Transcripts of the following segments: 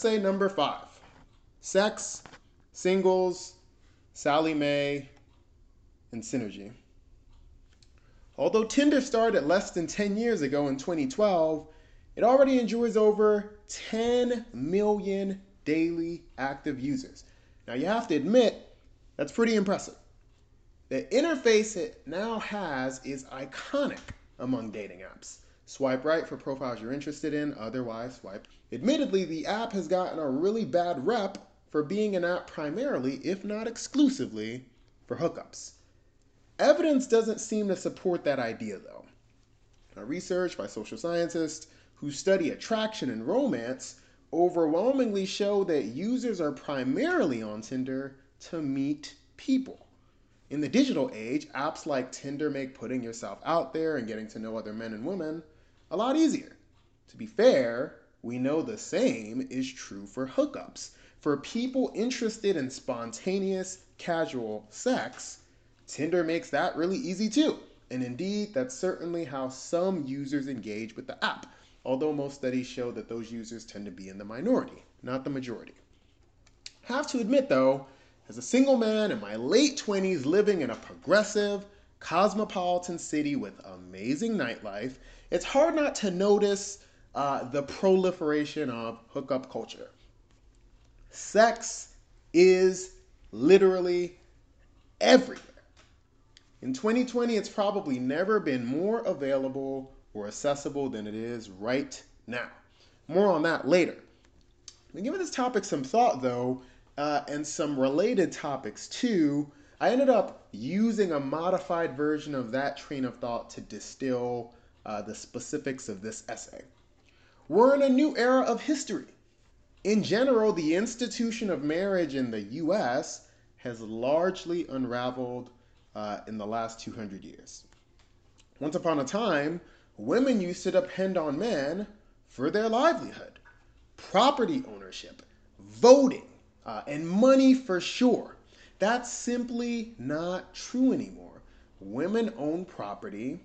Essay number five Sex, Singles, Sallie Mae, and Synergy. Although Tinder started less than 10 years ago in 2012, it already enjoys over 10 million daily active users. Now, you have to admit, that's pretty impressive. The interface it now has is iconic among dating apps. Swipe right for profiles you're interested in, otherwise, swipe. Admittedly, the app has gotten a really bad rep for being an app primarily, if not exclusively, for hookups. Evidence doesn't seem to support that idea, though. Research by social scientists who study attraction and romance overwhelmingly show that users are primarily on Tinder to meet people. In the digital age, apps like Tinder make putting yourself out there and getting to know other men and women a lot easier. To be fair, we know the same is true for hookups. For people interested in spontaneous, casual sex, Tinder makes that really easy too. And indeed, that's certainly how some users engage with the app, although most studies show that those users tend to be in the minority, not the majority. Have to admit though, as a single man in my late 20s living in a progressive, cosmopolitan city with amazing nightlife, it's hard not to notice uh, the proliferation of hookup culture. Sex is literally everywhere. In 2020, it's probably never been more available or accessible than it is right now. More on that later. Been giving this topic some thought though, uh, and some related topics too. I ended up using a modified version of that train of thought to distill uh, the specifics of this essay. We're in a new era of history. In general, the institution of marriage in the US has largely unraveled uh, in the last 200 years. Once upon a time, women used to depend on men for their livelihood, property ownership, voting, uh, and money for sure. That's simply not true anymore. Women own property,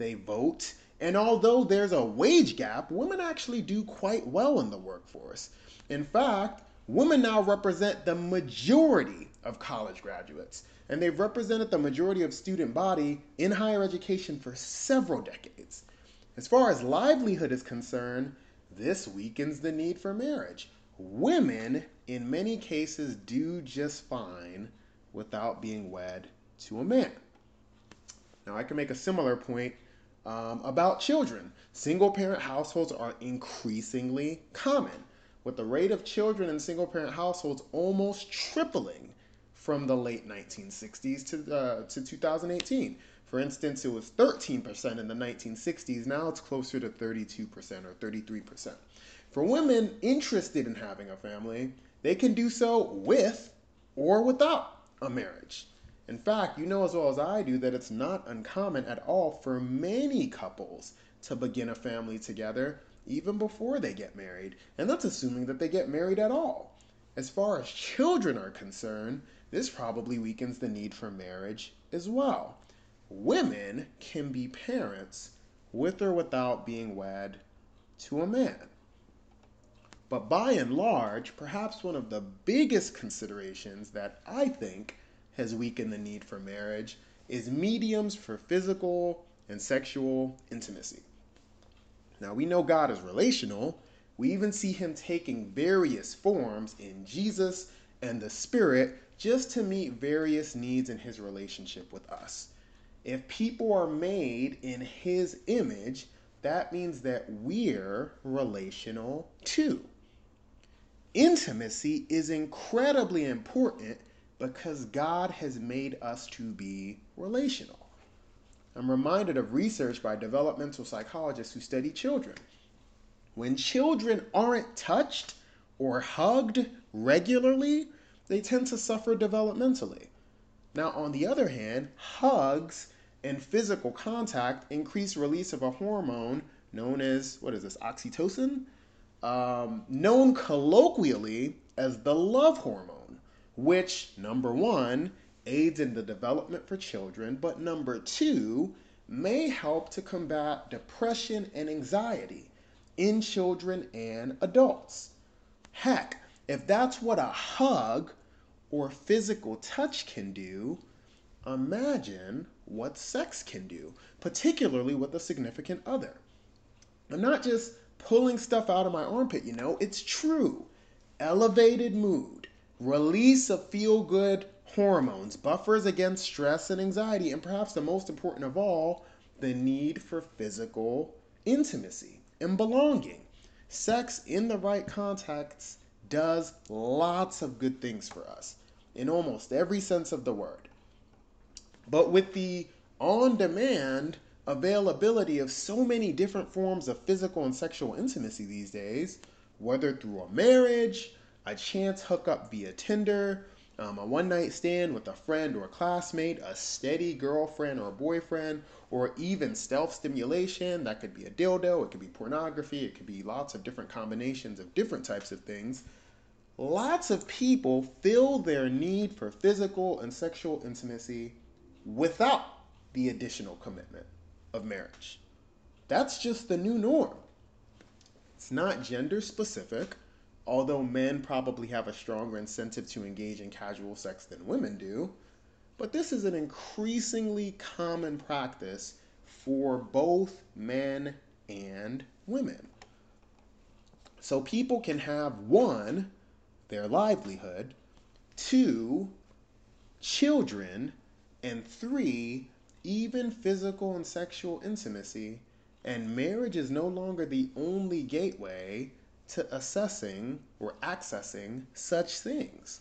they vote, and although there's a wage gap, women actually do quite well in the workforce. In fact, women now represent the majority of college graduates, and they've represented the majority of student body in higher education for several decades. As far as livelihood is concerned, this weakens the need for marriage. Women, in many cases, do just fine without being wed to a man. Now, I can make a similar point um, about children. Single parent households are increasingly common, with the rate of children in single parent households almost tripling from the late 1960s to, uh, to 2018. For instance, it was 13% in the 1960s. Now it's closer to 32% or 33%. For women interested in having a family, they can do so with or without a marriage. In fact, you know as well as I do that it's not uncommon at all for many couples to begin a family together even before they get married. And that's assuming that they get married at all. As far as children are concerned, this probably weakens the need for marriage as well. Women can be parents with or without being wed to a man. But by and large, perhaps one of the biggest considerations that I think has weakened the need for marriage is mediums for physical and sexual intimacy. Now, we know God is relational. We even see him taking various forms in Jesus and the Spirit just to meet various needs in his relationship with us. If people are made in his image, that means that we're relational too. Intimacy is incredibly important because God has made us to be relational. I'm reminded of research by developmental psychologists who study children. When children aren't touched or hugged regularly, they tend to suffer developmentally. Now, on the other hand, hugs and physical contact increase release of a hormone known as, what is this, oxytocin? Um, known colloquially as the love hormone which, number one, aids in the development for children, but number two, may help to combat depression and anxiety in children and adults. Heck, if that's what a hug or physical touch can do, imagine what sex can do, particularly with a significant other. I'm not just pulling stuff out of my armpit, you know, it's true. Elevated mood, release of feel good hormones, buffers against stress and anxiety, and perhaps the most important of all, the need for physical intimacy and belonging. Sex in the right context does lots of good things for us in almost every sense of the word. But with the on demand availability of so many different forms of physical and sexual intimacy these days, whether through a marriage, a chance hookup via Tinder, um, a one night stand with a friend or a classmate, a steady girlfriend or boyfriend, or even stealth stimulation. That could be a dildo, it could be pornography, it could be lots of different combinations of different types of things. Lots of people feel their need for physical and sexual intimacy without the additional commitment of marriage. That's just the new norm. It's not gender specific, although men probably have a stronger incentive to engage in casual sex than women do. But this is an increasingly common practice for both men and women. So people can have one, their livelihood, two, children, and three, even physical and sexual intimacy. And marriage is no longer the only gateway to assessing or accessing such things.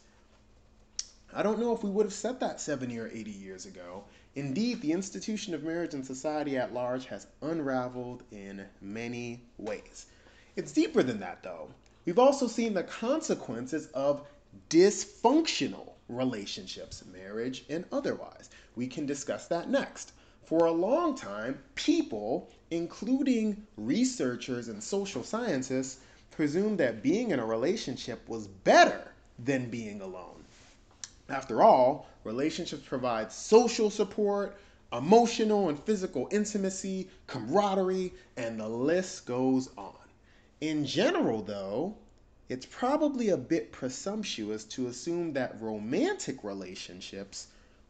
I don't know if we would have said that 70 or 80 years ago. Indeed, the institution of marriage and society at large has unraveled in many ways. It's deeper than that, though. We've also seen the consequences of dysfunctional relationships, marriage and otherwise. We can discuss that next. For a long time, people, including researchers and social scientists, presumed that being in a relationship was better than being alone. After all, relationships provide social support, emotional and physical intimacy, camaraderie, and the list goes on. In general, though, it's probably a bit presumptuous to assume that romantic relationships,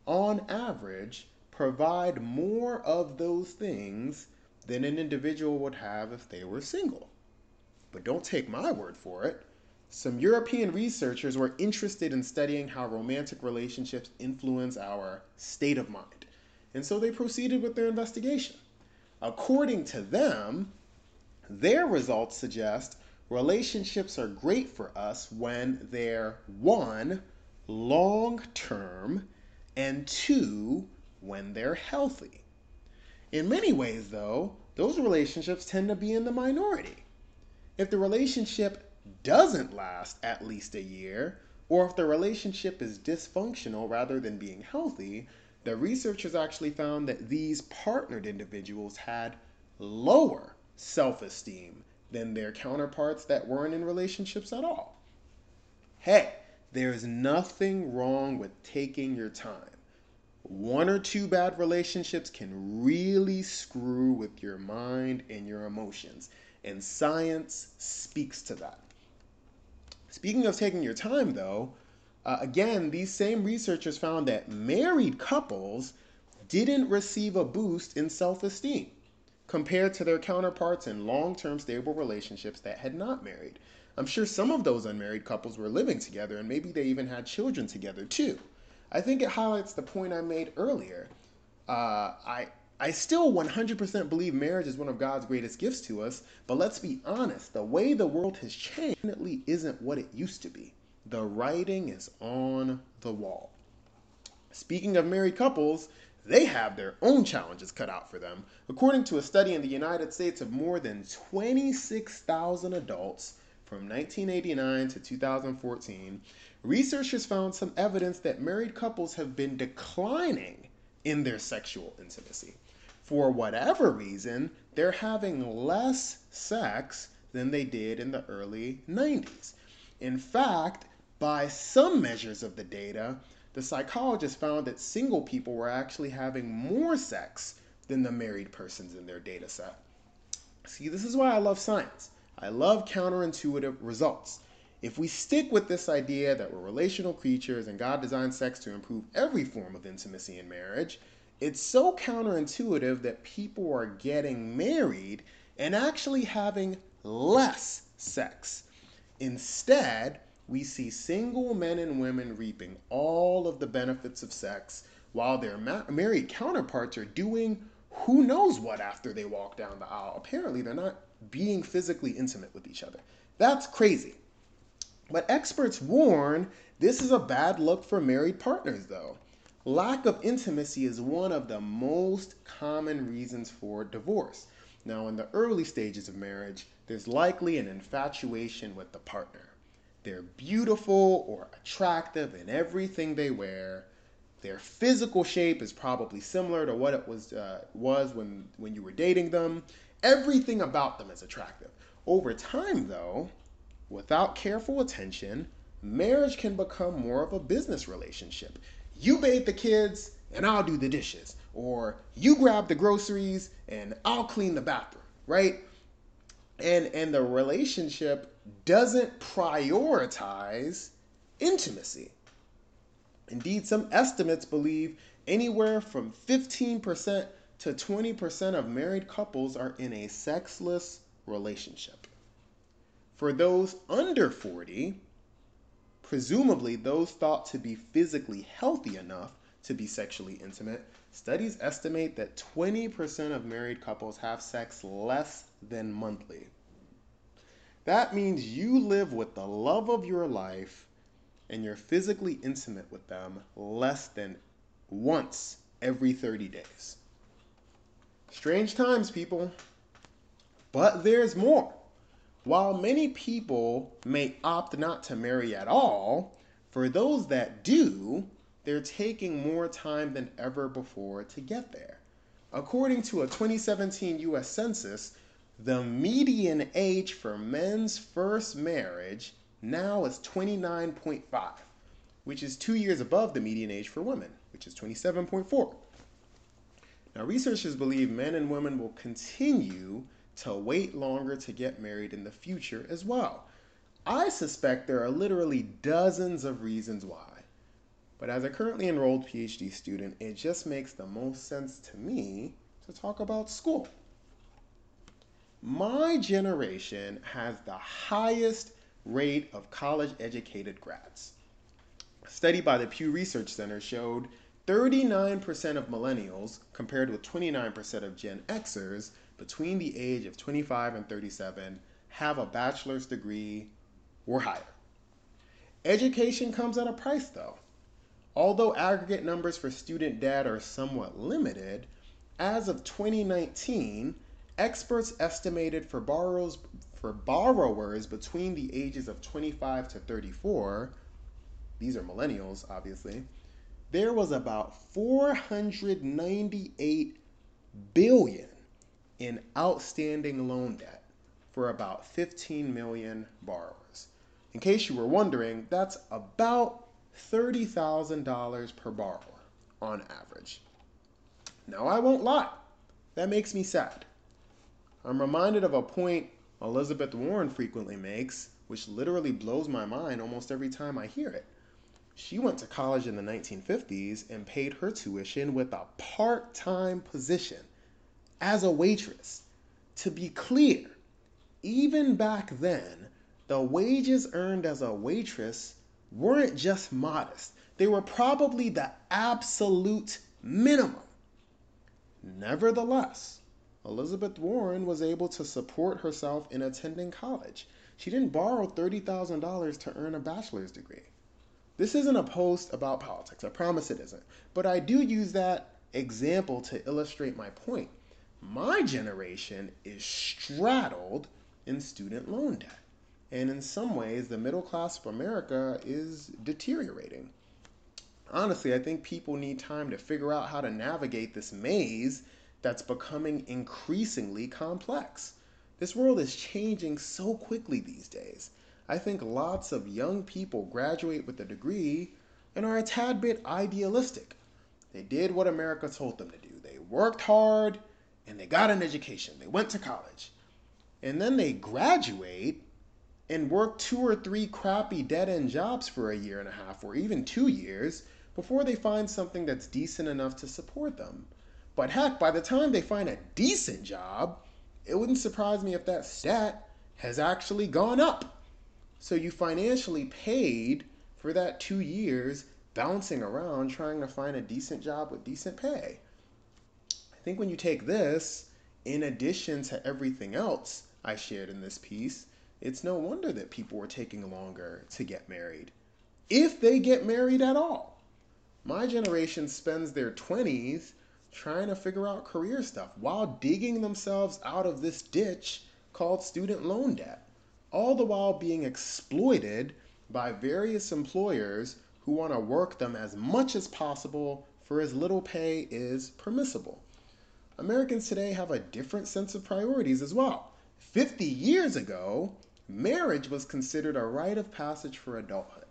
on average, provide more of those things than an individual would have if they were single. But don't take my word for it. Some European researchers were interested in studying how romantic relationships influence our state of mind, and so they proceeded with their investigation. According to them, their results suggest relationships are great for us when they're one, long term, and two, when they're healthy. In many ways, though, those relationships tend to be in the minority. If the relationship doesn't last at least a year, or if the relationship is dysfunctional rather than being healthy, the researchers actually found that these partnered individuals had lower self esteem than their counterparts that weren't in relationships at all. Hey, there's nothing wrong with taking your time. One or two bad relationships can really screw with your mind and your emotions, and science speaks to that. Speaking of taking your time, though, uh, again, these same researchers found that married couples didn't receive a boost in self esteem compared to their counterparts in long term stable relationships that had not married. I'm sure some of those unmarried couples were living together and maybe they even had children together too. I think it highlights the point I made earlier. Uh, I, I still 100% believe marriage is one of God's greatest gifts to us, but let's be honest, the way the world has changed definitely isn't what it used to be. The writing is on the wall. Speaking of married couples, they have their own challenges cut out for them. According to a study in the United States of more than 26,000 adults from 1989 to 2014, researchers found some evidence that married couples have been declining in their sexual intimacy. For whatever reason, they're having less sex than they did in the early 90s. In fact, by some measures of the data, the psychologist found that single people were actually having more sex than the married persons in their data set. See, this is why I love science. I love counterintuitive results. If we stick with this idea that we're relational creatures and God designed sex to improve every form of intimacy in marriage, it's so counterintuitive that people are getting married and actually having less sex. Instead, we see single men and women reaping all of the benefits of sex while their ma- married counterparts are doing who knows what after they walk down the aisle. Apparently, they're not being physically intimate with each other. That's crazy. But experts warn this is a bad look for married partners, though. Lack of intimacy is one of the most common reasons for divorce. Now, in the early stages of marriage, there's likely an infatuation with the partner. They're beautiful or attractive in everything they wear. Their physical shape is probably similar to what it was uh, was when when you were dating them. Everything about them is attractive. Over time, though, without careful attention, marriage can become more of a business relationship. You bathe the kids and I'll do the dishes, or you grab the groceries and I'll clean the bathroom, right? And and the relationship doesn't prioritize intimacy. Indeed, some estimates believe anywhere from 15% to 20% of married couples are in a sexless relationship. For those under 40, presumably those thought to be physically healthy enough to be sexually intimate, studies estimate that 20% of married couples have sex less than monthly. That means you live with the love of your life and you're physically intimate with them less than once every 30 days. Strange times, people. But there's more. While many people may opt not to marry at all, for those that do, they're taking more time than ever before to get there. According to a 2017 US Census, the median age for men's first marriage now is 29.5, which is two years above the median age for women, which is 27.4. Now, researchers believe men and women will continue to wait longer to get married in the future as well. I suspect there are literally dozens of reasons why. But as a currently enrolled PhD student, it just makes the most sense to me to talk about school. My generation has the highest rate of college educated grads. A study by the Pew Research Center showed 39% of millennials, compared with 29% of Gen Xers between the age of 25 and 37, have a bachelor's degree or higher. Education comes at a price, though. Although aggregate numbers for student debt are somewhat limited, as of 2019, experts estimated for borrowers, for borrowers between the ages of 25 to 34, these are millennials, obviously, there was about 498 billion in outstanding loan debt for about 15 million borrowers. In case you were wondering, that's about $30,000 per borrower on average. Now, I won't lie, that makes me sad. I'm reminded of a point Elizabeth Warren frequently makes, which literally blows my mind almost every time I hear it. She went to college in the 1950s and paid her tuition with a part time position as a waitress. To be clear, even back then, the wages earned as a waitress weren't just modest, they were probably the absolute minimum. Nevertheless, Elizabeth Warren was able to support herself in attending college. She didn't borrow $30,000 to earn a bachelor's degree. This isn't a post about politics, I promise it isn't. But I do use that example to illustrate my point. My generation is straddled in student loan debt. And in some ways, the middle class of America is deteriorating. Honestly, I think people need time to figure out how to navigate this maze that's becoming increasingly complex. This world is changing so quickly these days. I think lots of young people graduate with a degree and are a tad bit idealistic. They did what America told them to do. They worked hard and they got an education. They went to college. And then they graduate and work two or three crappy dead end jobs for a year and a half or even two years before they find something that's decent enough to support them. But heck, by the time they find a decent job, it wouldn't surprise me if that stat has actually gone up. So you financially paid for that two years bouncing around trying to find a decent job with decent pay. Think when you take this, in addition to everything else I shared in this piece, it's no wonder that people were taking longer to get married. If they get married at all. My generation spends their 20s trying to figure out career stuff while digging themselves out of this ditch called student loan debt, all the while being exploited by various employers who want to work them as much as possible for as little pay is permissible. Americans today have a different sense of priorities as well. 50 years ago, marriage was considered a rite of passage for adulthood.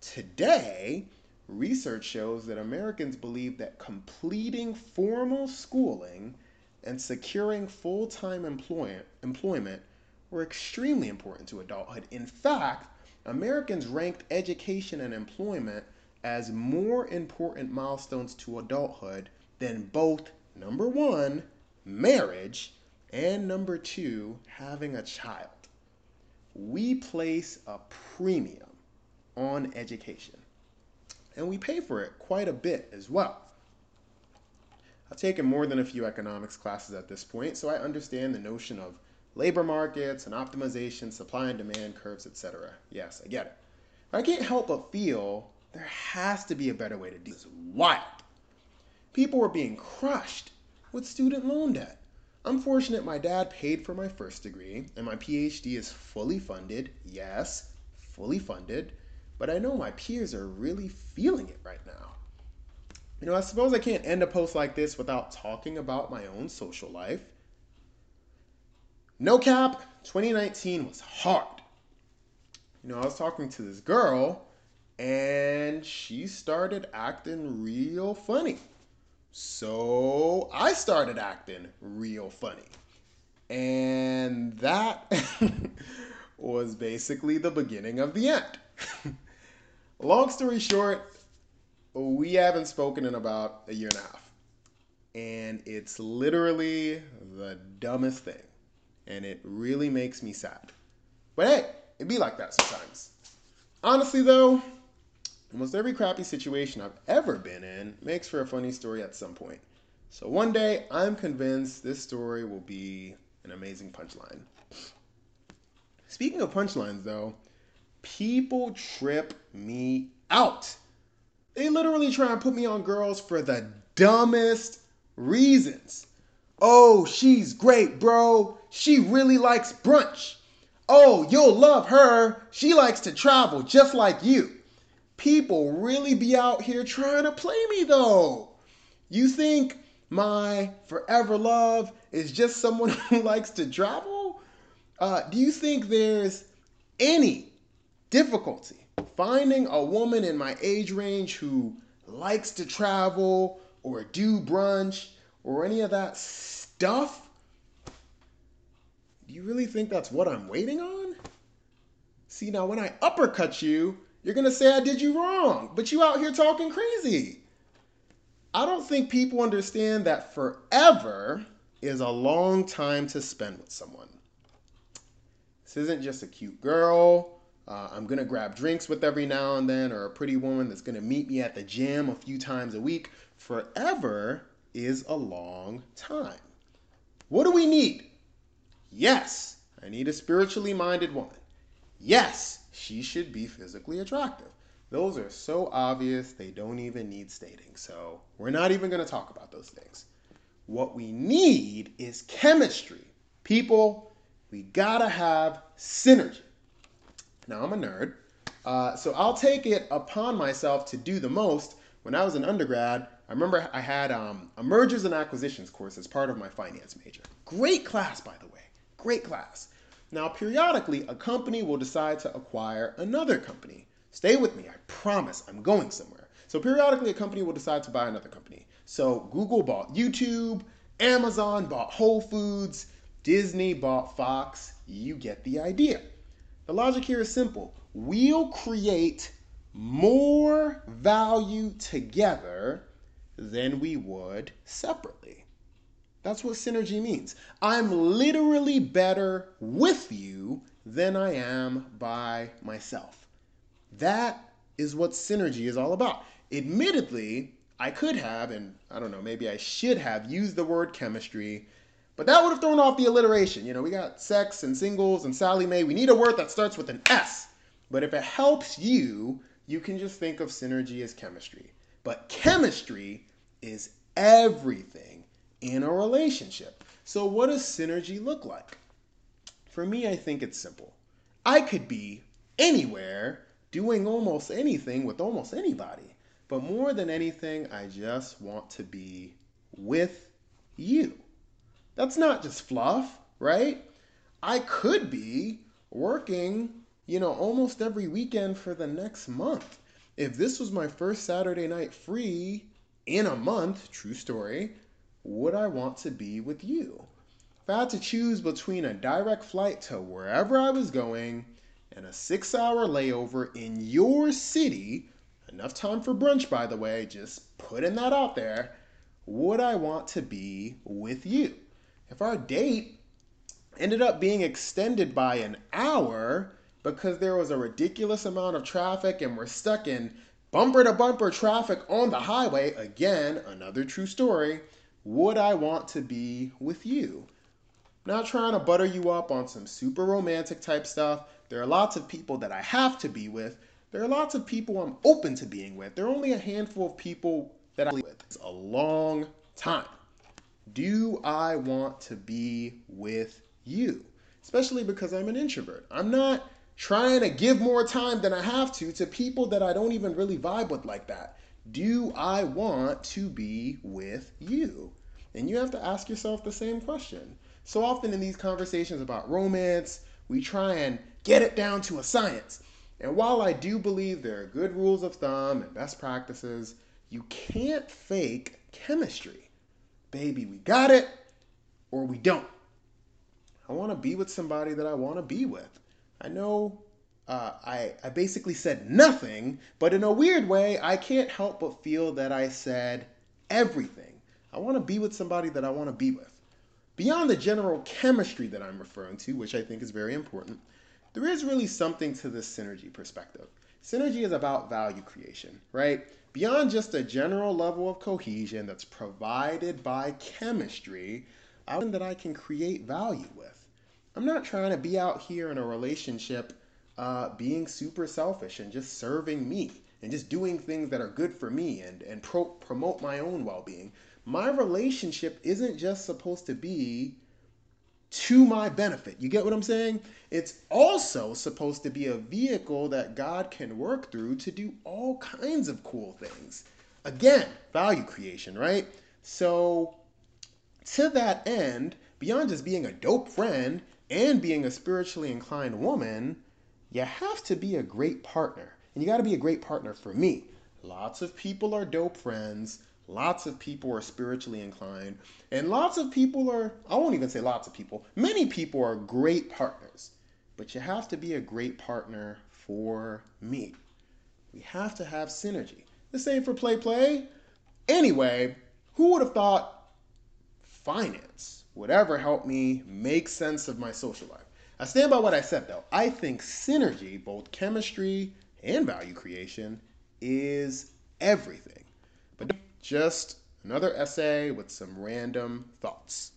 Today, research shows that Americans believe that completing formal schooling and securing full time employment were extremely important to adulthood. In fact, Americans ranked education and employment as more important milestones to adulthood than both number one, marriage, and number two, having a child. We place a premium on education, and we pay for it quite a bit as well. I've taken more than a few economics classes at this point, so I understand the notion of labor markets and optimization, supply and demand curves, etc. Yes, I get it. But I can't help but feel there has to be a better way to do this. Wild. People were being crushed with student loan debt. I'm fortunate my dad paid for my first degree, and my PhD is fully funded. Yes, fully funded. But I know my peers are really feeling it right now. You know, I suppose I can't end a post like this without talking about my own social life. No cap, 2019 was hard. You know, I was talking to this girl and she started acting real funny. So I started acting real funny. And that was basically the beginning of the end. Long story short, we haven't spoken in about a year and a half. And it's literally the dumbest thing and it really makes me sad. But hey, it be like that sometimes. Honestly, though, almost every crappy situation I've ever been in makes for a funny story at some point. So one day, I'm convinced this story will be an amazing punchline. Speaking of punchlines, though, people trip me out. They literally try and put me on girls for the dumbest reasons. Oh, she's great, bro. She really likes brunch. Oh, you'll love her. She likes to travel just like you. People really be out here trying to play me though. You think my forever love is just someone who likes to travel? Uh, do you think there's any difficulty finding a woman in my age range who likes to travel or do brunch or any of that stuff? Do you really think that's what I'm waiting on? See, now when I uppercut you, you're going to say I did you wrong, but you out here talking crazy. I don't think people understand that forever is a long time to spend with someone. This isn't just a cute girl. Uh, I'm going to grab drinks with every now and then, or a pretty woman that's going to meet me at the gym a few times a week. Forever is a long time. What do we need? Yes, I need a spiritually minded woman. Yes, she should be physically attractive. Those are so obvious, they don't even need stating. So, we're not even going to talk about those things. What we need is chemistry. People, we gotta have synergy. Now, I'm a nerd, uh, so I'll take it upon myself to do the most. When I was an undergrad, I remember I had um, a mergers and acquisitions course as part of my finance major. Great class, by the way. Great class. Now, periodically, a company will decide to acquire another company. Stay with me, I promise I'm going somewhere. So, periodically, a company will decide to buy another company. So, Google bought YouTube, Amazon bought Whole Foods, Disney bought Fox. You get the idea. The logic here is simple. We'll create more value together than we would separately. That's what synergy means. I'm literally better with you than I am by myself. That is what synergy is all about. Admittedly, I could have, and I don't know, maybe I should have used the word chemistry, but that would have thrown off the alliteration. You know, we got sex and singles and Sallie Mae. We need a word that starts with an S. But if it helps you, you can just think of synergy as chemistry. But chemistry is everything in a relationship. So, what does synergy look like? For me, I think it's simple. I could be anywhere doing almost anything with almost anybody. But more than anything, I just want to be with you. That's not just fluff, right? I could be working, you know, almost every weekend for the next month. If this was my first Saturday night free in a month, true story, would I want to be with you? If I had to choose between a direct flight to wherever I was going and a six hour layover in your city, enough time for brunch, by the way, just putting that out there, would I want to be with you? If our date ended up being extended by an hour because there was a ridiculous amount of traffic and we're stuck in bumper to bumper traffic on the highway, again, another true story would I want to be with you? not trying to butter you up on some super romantic type stuff. There are lots of people that I have to be with. There are lots of people I'm open to being with. There are only a handful of people that I with. It's a long time. Do I want to be with you? Especially because I'm an introvert. I'm not trying to give more time than I have to to people that I don't even really vibe with like that. Do I want to be with you? And you have to ask yourself the same question. So often in these conversations about romance, we try and get it down to a science. And while I do believe there are good rules of thumb and best practices, you can't fake chemistry. Baby, we got it or we don't. I want to be with somebody that I want to be with. I know uh, I, I basically said nothing, but in a weird way, I can't help but feel that I said everything. I want to be with somebody that I want to be with. Beyond the general chemistry that I'm referring to, which I think is very important, there is really something to this synergy perspective. Synergy is about value creation, right? Beyond just a general level of cohesion that's provided by chemistry, I that I can create value with. I'm not trying to be out here in a relationship uh, being super selfish and just serving me and just doing things that are good for me and, and pro- promote my own well being. My relationship isn't just supposed to be to my benefit. You get what I'm saying? It's also supposed to be a vehicle that God can work through to do all kinds of cool things. Again, value creation, right? So, to that end, beyond just being a dope friend and being a spiritually inclined woman, you have to be a great partner. And you got to be a great partner for me. Lots of people are dope friends. Lots of people are spiritually inclined. And lots of people are, I won't even say lots of people, many people are great partners. But you have to be a great partner for me. We have to have synergy. The same for Play Play. Anyway, who would have thought finance would ever help me make sense of my social life? I stand by what I said though. I think synergy, both chemistry and value creation, is everything. But just another essay with some random thoughts.